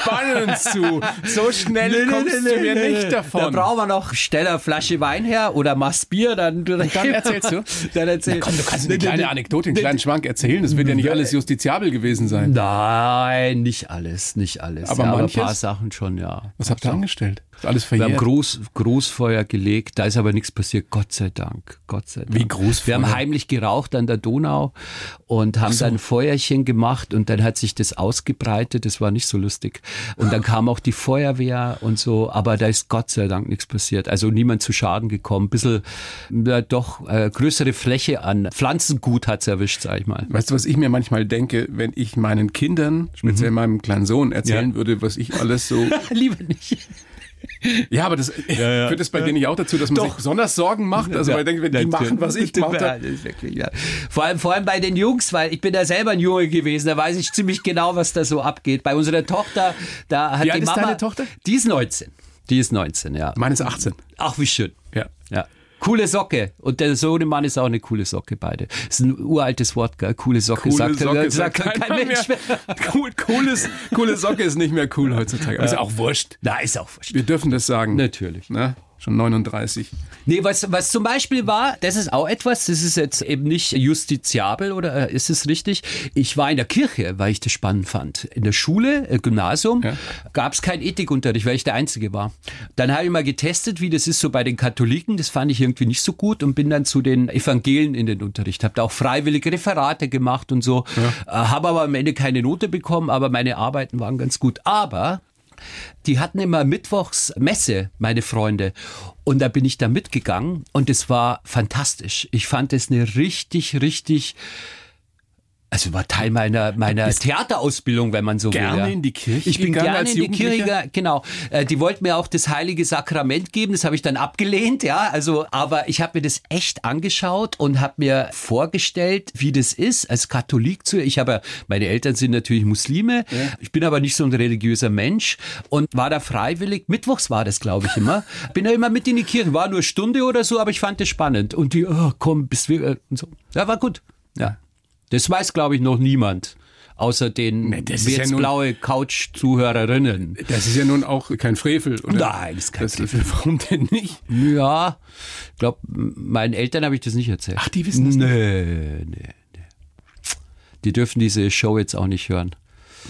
spannend zu. So schnell kommst du mir nicht Da davon. brauchen wir noch Steller Flasche Wein her oder machst Bier, dann, dann, erzählst du? (laughs) Dann erzähl. Na komm, du kannst eine kleine Anekdote, einen kleinen Schwank erzählen. Das wird ja nicht alles justiziabel gewesen sein. Nein, nicht alles, nicht alles. Aber ja, manches? ein paar Sachen schon, ja. Was habt ihr angestellt? Ist alles Wir haben verjährt. Groß, Großfeuer gelegt, da ist aber nichts passiert, Gott sei Dank. Gott sei Dank. Wie Großfeuer? Wir haben heimlich geraucht an der Donau und haben dann ein Feuerchen gemacht und dann hat sich das ausgebreitet, das war nicht so lustig. Und dann kam auch die Feuerwehr und so, aber da ist Gott sei Dank nichts passiert. Also niemand zu Schaden gekommen. Ein bisschen, ja, doch, äh, größere Fläche an Pflanzengut hat's erwischt, sag ich mal. Weißt du, was ich mir manchmal denke, wenn ich meinen Kindern, speziell meinem kleinen Sohn, erzählen Mhm. Ja. würde, was ich alles so. (laughs) Lieber nicht. Ja, aber das führt es bei dir nicht auch dazu, dass man sich besonders Sorgen macht? Also, weil ich denke, wenn die machen, was ich gemacht Ja, habe. das ist wirklich, ja. Vor allem, vor allem bei den Jungs, weil ich bin ja selber ein Junge gewesen, da weiß ich ziemlich genau, was da so abgeht. Bei unserer Tochter, da hat Wie die alt ist Mama. deine Tochter? Die ist 19. Die ist 19, ja. Meines 18. Ach, wie schön. Ja. Ja. Coole Socke. Und der Sohnemann ist auch eine coole Socke, beide. Das ist ein uraltes Wort, gell? Coole Socke. Coole sagt, Socke, sagt sagt kein Mensch mehr. (laughs) Cool, cooles, coole Socke ist nicht mehr cool heutzutage. Aber ist ja auch wurscht. Na, ist auch wurscht. Wir dürfen das sagen. Natürlich. Ne? Schon 39. Nee, was, was zum Beispiel war, das ist auch etwas, das ist jetzt eben nicht justiziabel oder äh, ist es richtig? Ich war in der Kirche, weil ich das spannend fand. In der Schule, äh, Gymnasium, ja. gab es keinen Ethikunterricht, weil ich der Einzige war. Dann habe ich mal getestet, wie das ist so bei den Katholiken. Das fand ich irgendwie nicht so gut und bin dann zu den Evangelien in den Unterricht. Habe da auch freiwillige Referate gemacht und so. Ja. Äh, habe aber am Ende keine Note bekommen, aber meine Arbeiten waren ganz gut. Aber die hatten immer mittwochs Messe, meine Freunde. Und da bin ich da mitgegangen und es war fantastisch. Ich fand es eine richtig, richtig also war Teil meiner meiner Theaterausbildung, wenn man so gerne will. Gerne in die Kirche. Ich bin gerne in die Kirche, genau. Äh, die wollten mir auch das heilige Sakrament geben, das habe ich dann abgelehnt, ja. Also, aber ich habe mir das echt angeschaut und habe mir vorgestellt, wie das ist, als Katholik zu. Ich habe, meine Eltern sind natürlich Muslime. Ja. Ich bin aber nicht so ein religiöser Mensch und war da freiwillig. Mittwochs war das, glaube ich, immer. (laughs) bin da immer mit in die Kirche, war nur Stunde oder so, aber ich fand das spannend. Und die, oh, komm, bis wir, äh, und so. Ja, war gut. Ja. Das weiß, glaube ich, noch niemand. Außer den nee, jetzt ja nun, blaue Couch-Zuhörerinnen. Das ist ja nun auch kein Frevel, oder? Nein, das ist kein das, Frevel. (laughs) Warum denn nicht? Ja, ich glaube, meinen Eltern habe ich das nicht erzählt. Ach, die wissen das nee, nicht? Nee, nee. Die dürfen diese Show jetzt auch nicht hören.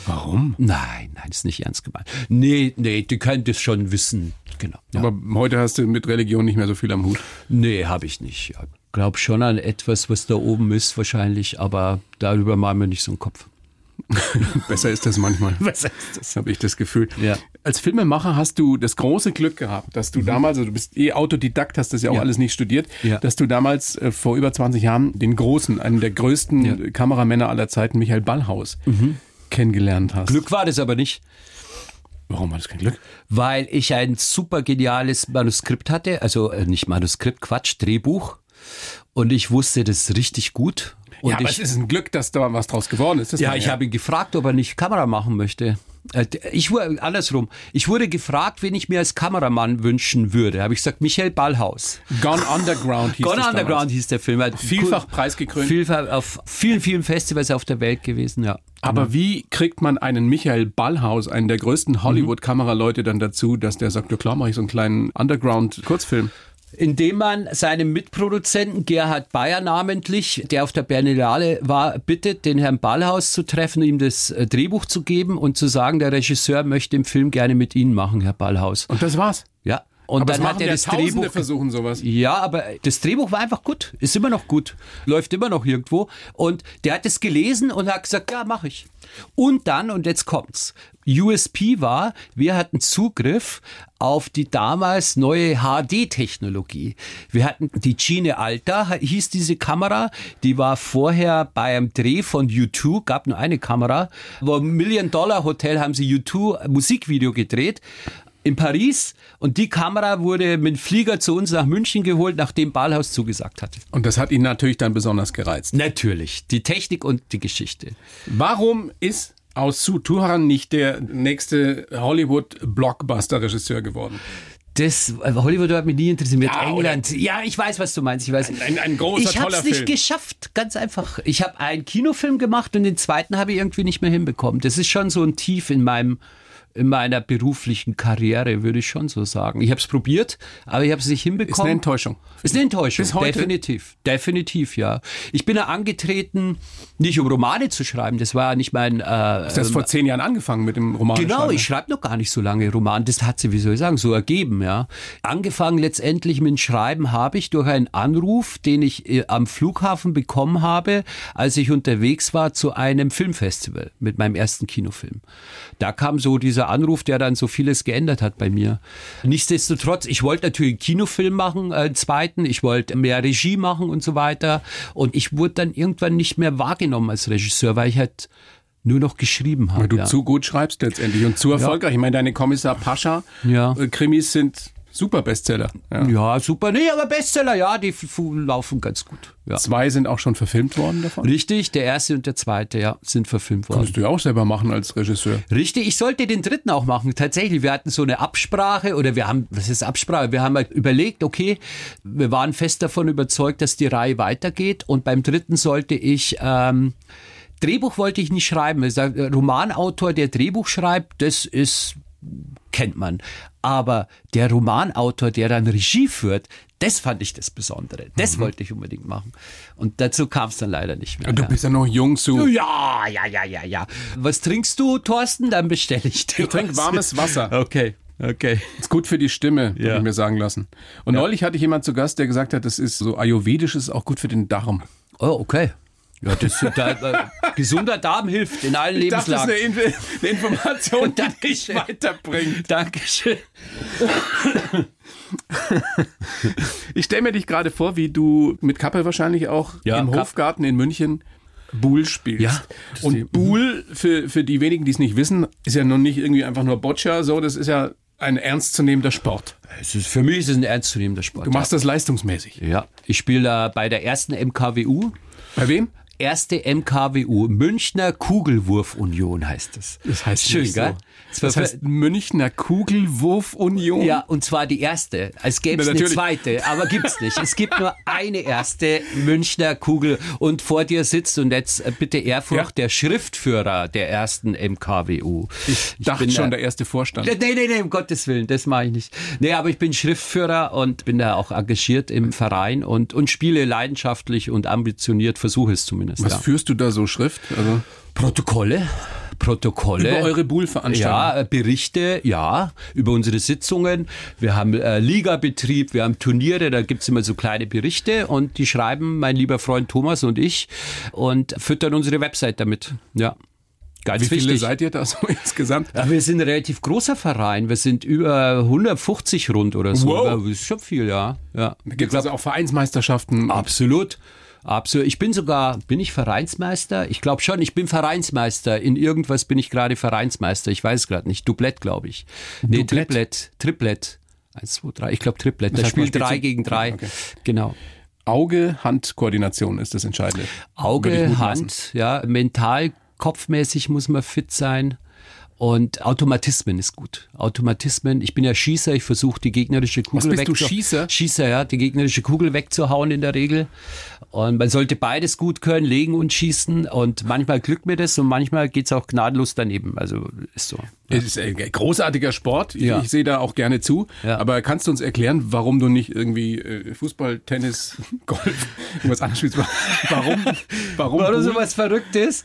Warum? Nein, nein, ist nicht ernst gemeint. Nee, nee, die können das schon wissen. Genau. Ja. Aber heute hast du mit Religion nicht mehr so viel am Hut. Nee, habe ich nicht. Glaube schon an etwas, was da oben ist wahrscheinlich, aber darüber machen wir nicht so einen Kopf. (laughs) Besser ist das manchmal. (laughs) Besser ist das. Habe ich das Gefühl. Ja. Als Filmemacher hast du das große Glück gehabt, dass du mhm. damals, also du bist eh Autodidakt, hast das ja auch ja. alles nicht studiert, ja. dass du damals äh, vor über 20 Jahren den großen, einen der größten. Kameramänner aller Zeiten, Michael Ballhaus, mhm. kennengelernt hast. Glück war das aber nicht. Warum war das kein Glück? Weil ich ein super geniales Manuskript hatte, also äh, nicht Manuskript, Quatsch, Drehbuch und ich wusste das richtig gut. Und ja, aber ich, es ist ein Glück, dass da was draus geworden ist. ja, ich ja. habe ihn gefragt, ob er nicht Kamera machen möchte. Äh, ich wurde andersrum. Ich wurde gefragt, wen ich mir als Kameramann wünschen würde. Habe ich gesagt, Michael Ballhaus. Gone Underground hieß Gone Underground damals. hieß der Film. Vielfach preisgekrönt. Vielfach auf vielen, vielen Festivals auf der Welt gewesen, ja. Aber genau. wie kriegt man einen Michael Ballhaus, einen der größten Hollywood-Kameraleute, dann dazu, dass der sagt, ja klar, mache ich so einen kleinen Underground-Kurzfilm? Indem man seinem Mitproduzenten Gerhard Bayer namentlich, der auf der Berlinale war, bittet, den Herrn Ballhaus zu treffen, ihm das äh, Drehbuch zu geben und zu sagen, der Regisseur möchte den Film gerne mit Ihnen machen, Herr Ballhaus. Und das war's? Und aber dann hat er das Drehbuch versuchen sowas. Ja, aber das Drehbuch war einfach gut, ist immer noch gut, läuft immer noch irgendwo und der hat es gelesen und hat gesagt, ja, mache ich. Und dann und jetzt kommt's. USP war, wir hatten Zugriff auf die damals neue HD-Technologie. Wir hatten die Gene Alta, hieß diese Kamera, die war vorher beim Dreh von U2, gab nur eine Kamera, wo Million Dollar Hotel haben sie U2 Musikvideo gedreht in Paris und die Kamera wurde mit dem Flieger zu uns nach München geholt, nachdem Ballhaus zugesagt hatte. Und das hat ihn natürlich dann besonders gereizt. Natürlich, die Technik und die Geschichte. Warum ist aus Turan nicht der nächste Hollywood-Blockbuster-Regisseur geworden? Das Hollywood hat mich nie interessiert. Ja, England. Ja, ich weiß, was du meinst. Ich weiß. Ein, ein, ein großer, ich habe es nicht geschafft, ganz einfach. Ich habe einen Kinofilm gemacht und den zweiten habe ich irgendwie nicht mehr hinbekommen. Das ist schon so ein Tief in meinem in meiner beruflichen Karriere, würde ich schon so sagen. Ich habe es probiert, aber ich habe es nicht hinbekommen. Ist eine Enttäuschung. Ist eine Enttäuschung, Bis heute? definitiv. Definitiv, ja. Ich bin ja angetreten, nicht um Romane zu schreiben, das war ja nicht mein... Äh, du hast vor zehn Jahren angefangen mit dem Roman Genau, ich schreibe noch gar nicht so lange Roman. Das hat sich, wie soll ich sagen, so ergeben, ja. Angefangen letztendlich mit dem Schreiben habe ich durch einen Anruf, den ich äh, am Flughafen bekommen habe, als ich unterwegs war zu einem Filmfestival mit meinem ersten Kinofilm. Da kam so dieser Anruf, der dann so vieles geändert hat bei mir. Nichtsdestotrotz, ich wollte natürlich einen Kinofilm machen, äh, einen zweiten, ich wollte mehr Regie machen und so weiter. Und ich wurde dann irgendwann nicht mehr wahrgenommen als Regisseur, weil ich halt nur noch geschrieben habe. Weil du ja. zu gut schreibst letztendlich und zu erfolgreich. Ja. Ich meine, deine Kommissar Pascha ja. Äh, Krimis sind Super Bestseller. Ja. ja, super. Nee, aber Bestseller, ja, die laufen ganz gut. Ja. Zwei sind auch schon verfilmt worden davon? Richtig, der erste und der zweite, ja, sind verfilmt worden. Kannst du ja auch selber machen als Regisseur. Richtig, ich sollte den dritten auch machen. Tatsächlich, wir hatten so eine Absprache oder wir haben, was ist Absprache? Wir haben halt überlegt, okay, wir waren fest davon überzeugt, dass die Reihe weitergeht und beim dritten sollte ich, ähm, Drehbuch wollte ich nicht schreiben. Ich sage, Romanautor, der Drehbuch schreibt, das ist kennt man. Aber der Romanautor, der dann Regie führt, das fand ich das Besondere. Das Mhm. wollte ich unbedingt machen. Und dazu kam es dann leider nicht mehr. Du ja. bist ja noch jung, Sue. Ja, ja, ja, ja, ja. Was trinkst du, Thorsten? Dann bestelle ich dir. Ich trinke warmes Wasser. (laughs) Okay, okay. Ist gut für die Stimme, Ja. habe ich mir sagen lassen. Und neulich hatte ich jemand zu Gast, der gesagt hat, das ist so ayurvedisch, ist auch gut für den Darm. Oh, okay. Ja, das, da, äh, gesunder Darm hilft in allen Ich dachte, das ist Lebenslagen. eine, eine Information, die dich weiterbringt. Dankeschön. Ich stelle mir dich gerade vor, wie du mit Kappe wahrscheinlich auch Ja, im Kapp. Hofgarten in München Buhl spielst. Ja, Und Buhl, für, für die wenigen, die es nicht wissen, ist ja nun nicht irgendwie einfach nur Boccia, so, das ist ja ein ernstzunehmender Sport. Es ist, für mich ist es ein ernstzunehmender Sport. Du machst das leistungsmäßig. ja. Ich spiele da bei der ersten MKWU. Bei wem? Erste MKWU, Münchner Kugelwurf-Union heißt es. Das heißt Schön, gell? So. Das heißt Münchner Kugelwurf-Union. Ja, und zwar die erste. Es gäbe Na, eine zweite, aber gibt's nicht. Es gibt nur eine erste Münchner Kugel und vor dir sitzt und jetzt äh, bitte Ehrfurcht Ja. der Schriftführer der ersten MKWU. Ich dachte bin schon, da- der erste Vorstand. Nee, nee, nee, um Gottes Willen, das mache ich nicht. Nee, aber ich bin Schriftführer und bin da auch engagiert im Verein und, und spiele leidenschaftlich und ambitioniert, versuche es zumindest. Was ja. führst du da so Schrift? Also Protokolle? Protokolle. über eure Buhl-Veranstaltung. Ja, äh, Berichte, ja, über unsere Sitzungen. Wir haben äh, Ligabetrieb, wir haben Turniere, da gibt's immer so kleine Berichte und die schreiben mein lieber Freund Thomas und ich und füttern unsere Website damit. Ja. Ganz Wie viele wichtig. seid ihr da so (laughs) insgesamt? Ja, wir sind ein relativ großer Verein. Wir sind über 150 rund oder so. Wow. Das ist schon viel, ja. ja. Da gibt es also auch Vereinsmeisterschaften. Absolut. Absolut. Ich bin sogar, bin ich Vereinsmeister? Ich glaube schon, ich bin Vereinsmeister. In irgendwas bin ich gerade Vereinsmeister. Ich weiß gerade nicht. Dublett, glaube ich. Nee, Dublett? Triplett. Triplett. Eins, zwei, drei. Ich glaube Triplett. Da heißt, man spielt spielt drei gegen drei. Okay. Genau. Auge-Hand-Koordination ist das Entscheidende. Auge. Hand, ja, mental, kopfmäßig muss man fit sein. Und Automatismen ist gut. Automatismen. Ich bin ja Schießer, ich versuche die gegnerische Kugel bist du, wegzu- Schießer? Schießer, ja, die gegnerische Kugel wegzuhauen in der Regel. Und man sollte beides gut können, legen und schießen. Und manchmal glückt mir das und manchmal geht's auch gnadenlos daneben. Also ist so. Es ist ein großartiger Sport. Ich, Ja. ich sehe da auch gerne zu. Ja. Aber kannst du uns erklären, warum du nicht irgendwie äh, Fußball, Tennis, (laughs) Golf, irgendwas anderes spielst? Warum? Warum? Oder Buhl? sowas Verrücktes.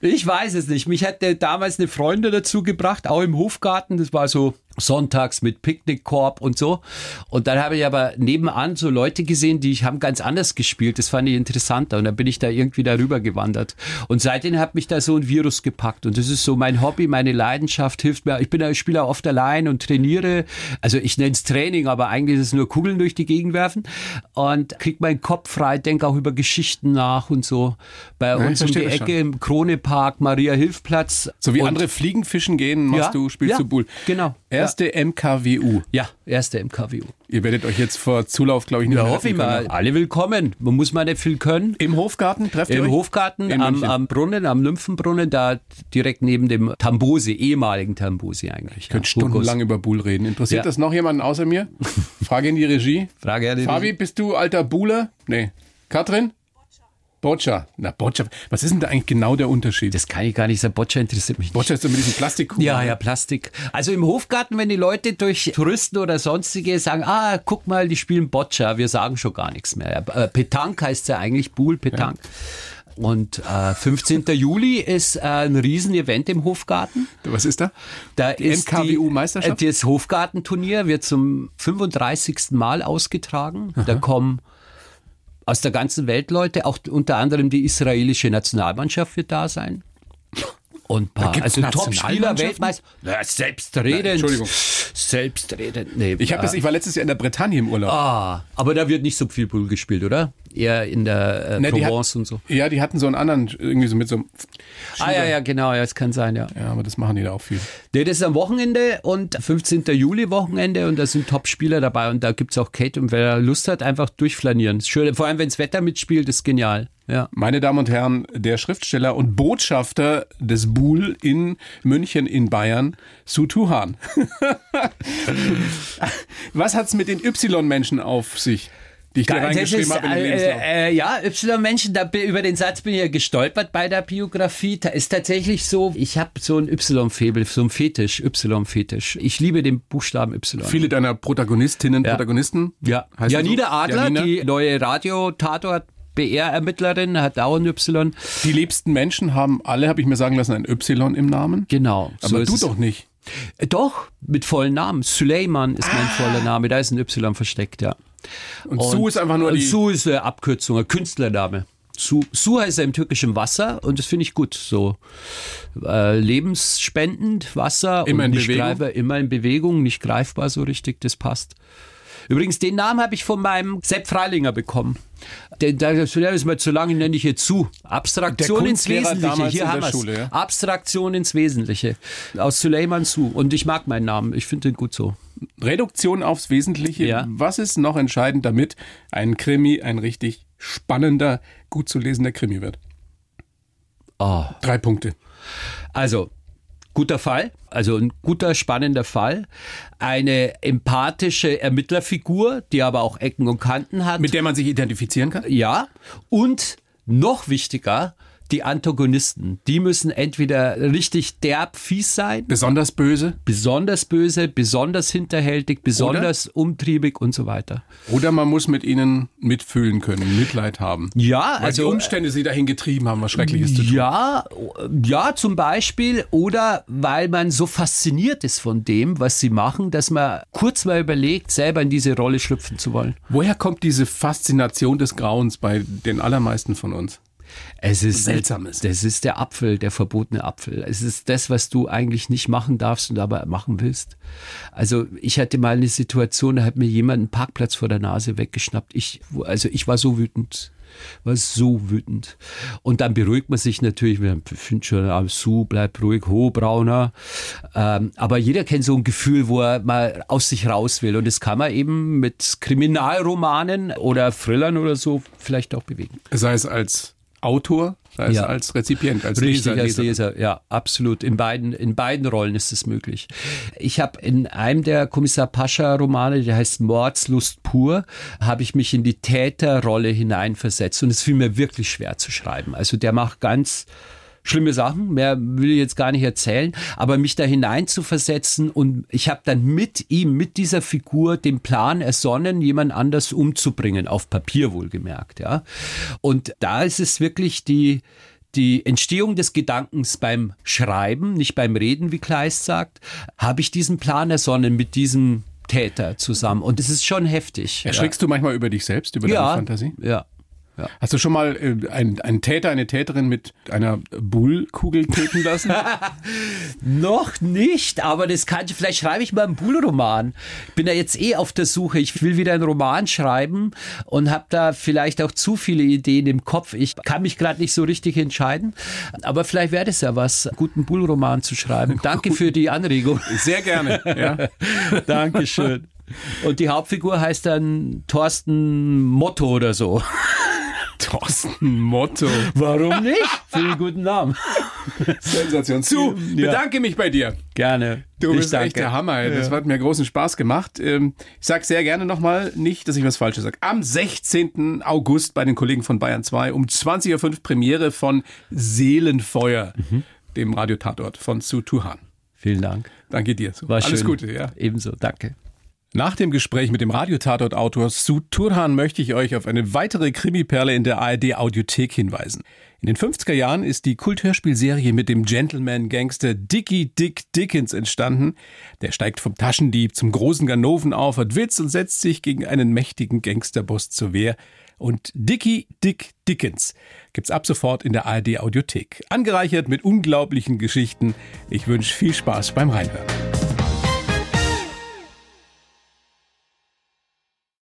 Ich weiß es nicht. Mich hat äh, damals eine Freundin dazu gebracht, auch im Hofgarten. Das war so sonntags mit Picknickkorb und so. Und dann habe ich aber nebenan so Leute gesehen, die haben ganz anders gespielt. Das fand ich interessanter. Und dann bin ich da irgendwie darüber gewandert. Und seitdem hat mich da so ein Virus gepackt. Und das ist so mein Hobby, meine Leidenschaft, hilft mir. Ich bin ich spiele auch oft allein und trainiere. Also ich nenne es Training, aber eigentlich ist es nur Kugeln durch die Gegend werfen. Und krieg meinen Kopf frei, denke auch über Geschichten nach und so. Bei ich uns um die Ecke im Kronepark, Maria-Hilf-Platz. so wie Und- andere Fliegenfischen gehen, machst Ja, du, spielst ja, du Bull. genau. Erste MKWU. Ja, erste MKWU. Ihr werdet euch jetzt vor Zulauf, glaube ich, nicht Ja, mehr hoffe ich mal. Alle willkommen. Man muss mal nicht viel können. Im Hofgarten trefft ihr Im? Hofgarten am, am Brunnen, am Nymphenbrunnen, da direkt neben dem Tambosi, ehemaligen Tambosi eigentlich. Ich könnte stundenlang über Bull reden. Interessiert Ja. das noch jemanden außer mir? (laughs) Frage in die Regie. Frage an die Fabi, bist du alter Buhler? Nee. Katrin? Boccia. Na, Boccia. Was ist denn da eigentlich genau der Unterschied? Das kann ich gar nicht sagen. Boccia interessiert mich nicht. Boccia ist so mit diesen Plastikkugeln. Ja, ja, Plastik. Also im Hofgarten, wenn die Leute durch Touristen oder sonstige sagen, ah, guck mal, die spielen Boccia, wir sagen schon gar nichts mehr. Äh, Petanque heißt ja eigentlich, Buhl Petanque. Und äh, 15. Juli ist äh, ein Riesenevent im Hofgarten. Was ist da? Da Die ist MKWU-Meisterschaft? Die, äh, das Hofgartenturnier wird zum 35. Mal ausgetragen. Da kommen aus der ganzen Welt Leute, auch unter anderem die israelische Nationalmannschaft wird da sein. Und paar, gibt's also Top-Spieler? Weltmeister. Ja, selbstredend. Entschuldigung. Selbstredend. Nee, Ich, hab äh, das, ich war letztes Jahr in der Bretagne im Urlaub. Ah, aber da wird nicht so viel Pool gespielt, oder? Eher in der äh, Ne, Provence hat- und so. Ja, die hatten so einen anderen, irgendwie so mit so einem. Ah ja, ja, genau, ja, es kann sein, ja. Ja, aber das machen die da auch viel. Nee, das ist am Wochenende und 15. Juli Wochenende und da sind Top-Spieler dabei und da gibt's auch Kate und wer Lust hat, einfach durchflanieren. Ist schön, vor allem wenns Wetter mitspielt, ist genial. Ja. Meine Damen und Herren, der Schriftsteller und Botschafter des Buhl in München in Bayern, Sutu Han. (laughs) Was hat's mit den Y-Menschen auf sich? Die ich dir Geil, das reingeschrieben ist, habe in den äh, Lebenslauf. äh, ja, Y-Menschen, da, über den Satz bin ich ja gestolpert bei der Biografie. Da ist tatsächlich so, ich habe so ein Y-Febel, so ein Fetisch, Y-Fetisch. Ich liebe den Buchstaben Y. Viele deiner Protagonistinnen, Ja. Protagonisten. ja, heißen Janina so? Adler, Janina. die neue Radio-Tatort. BR-Ermittlerin hat auch ein Y. Die liebsten Menschen haben alle, habe ich mir sagen lassen, ein Y im Namen. Genau. so Aber ist du doch nicht. Äh, Doch, mit vollen Namen. Suleiman ist mein voller Name. Da ist ein Y versteckt, ja. Und, Sue ist einfach nur die. Su ist eine Abkürzung, ein Künstlername. Su, Su heißt ja im türkischen Wasser und das finde ich gut. So äh, lebensspendend, Wasser Immer und in nicht Bewegung? greifbar, immer in Bewegung, nicht greifbar so richtig, das passt. Übrigens, den Namen habe ich von meinem Sepp Freilinger bekommen. Der, der, der ist mir zu lange, nenne ich jetzt zu. Abstraktion ins Wesentliche. Hier haben. Schule, ja. Abstraktion ins Wesentliche. Aus Suleiman Su. Und ich mag meinen Namen. Ich finde den gut so. Reduktion aufs Wesentliche. Ja. Was ist noch entscheidend, damit ein Krimi ein richtig spannender, gut zu lesender Krimi wird? Oh. Drei Punkte. Also, guter Fall, also ein guter, spannender Fall. Eine empathische Ermittlerfigur, die aber auch Ecken und Kanten hat. Mit der man sich identifizieren kann? ja. Und noch wichtiger, die Antagonisten. Die müssen entweder richtig derb fies sein, Besonders böse? besonders böse, besonders hinterhältig, besonders umtriebig und so weiter. Oder man muss mit ihnen mitfühlen können, Mitleid haben. Ja, Weil also die Umstände sie dahin getrieben haben, was Schreckliches zu tun. Ja, ja, zum Beispiel. Oder weil man so fasziniert ist von dem, was sie machen, dass man kurz mal überlegt, selber in diese Rolle schlüpfen zu wollen. Woher kommt diese Faszination des Grauens bei den allermeisten von uns? Es ist Seltsames. Das ist der Apfel, der verbotene Apfel. Es ist das, was du eigentlich nicht machen darfst und aber machen willst. Also ich hatte mal eine Situation, da hat mir jemand einen Parkplatz vor der Nase weggeschnappt. Ich, also ich war so wütend. War so wütend. Und dann beruhigt man sich natürlich, wir finden schon, ah, Su, bleib ruhig, ho, Brauner. Ähm, aber jeder kennt so ein Gefühl, wo er mal aus sich raus will. Und das kann man eben mit Kriminalromanen oder Thrillern oder so vielleicht auch bewegen. Sei es als Autor, sei es Ja. als Rezipient, als Richtig, Leser. als Leser. Leser, ja, absolut. In beiden, in beiden Rollen ist es möglich. Ich habe in einem der Kommissar Pascha-Romane, der heißt Mordslust pur, habe ich mich in die Täterrolle hineinversetzt und es fiel mir wirklich schwer zu schreiben. Also der macht ganz schlimme Sachen, mehr will ich jetzt gar nicht erzählen, aber mich da hinein zu versetzen und ich habe dann mit ihm, mit dieser Figur den Plan ersonnen, jemand anders umzubringen, auf Papier wohlgemerkt, ja. Und da ist es wirklich die, die Entstehung des Gedankens beim Schreiben, nicht beim Reden, wie Kleist sagt, habe ich diesen Plan ersonnen mit diesem Täter zusammen. Und es ist schon heftig. Erschrickst du manchmal über dich selbst, über ja. deine Fantasie? Ja. Hast du schon mal äh, einen, einen Täter, eine Täterin mit einer Bullkugel töten lassen? (laughs) Noch nicht, aber das kann ich, vielleicht schreibe ich mal einen Bullroman. Ich bin ja jetzt eh auf der Suche. Ich will wieder einen Roman schreiben und habe da vielleicht auch zu viele Ideen im Kopf. Ich kann mich gerade nicht so richtig entscheiden, aber vielleicht wäre das ja was, einen guten Bullroman zu schreiben. Danke für die Anregung. Sehr gerne. Ja. (laughs) Dankeschön. Und die Hauptfigur heißt dann Thorsten Motto oder so. Thorsten Motto. Warum nicht? Für einen guten Namen. Sensation. Zu, bedanke mich bei dir. Gerne. Du Ich bist danke. echt der Hammer. ey. Das hat mir großen Spaß gemacht. Ähm, Ich sag sehr gerne nochmal, nicht, dass ich was Falsches sage. Am 16. August bei den Kollegen von Bayern 2 um 20.05 Uhr Premiere von Seelenfeuer, Mhm. dem Radiotatort von Sue Turhan. Vielen Dank. Danke dir. War Alles schön. Gute, ja. Ebenso. Danke. Nach dem Gespräch mit dem Radiotatort-Autor Sue Turhan möchte ich euch auf eine weitere Krimiperle in der ARD-Audiothek hinweisen. In den 50er Jahren ist die Kulthörspielserie mit dem Gentleman-Gangster Dickie Dick Dickens entstanden. Der steigt vom Taschendieb zum großen Ganoven auf, hat Witz und setzt sich gegen einen mächtigen Gangsterboss zur Wehr. Und Dickie Dick Dickens gibt's ab sofort in der ARD-Audiothek. Angereichert mit unglaublichen Geschichten. Ich wünsche viel Spaß beim Reinhören.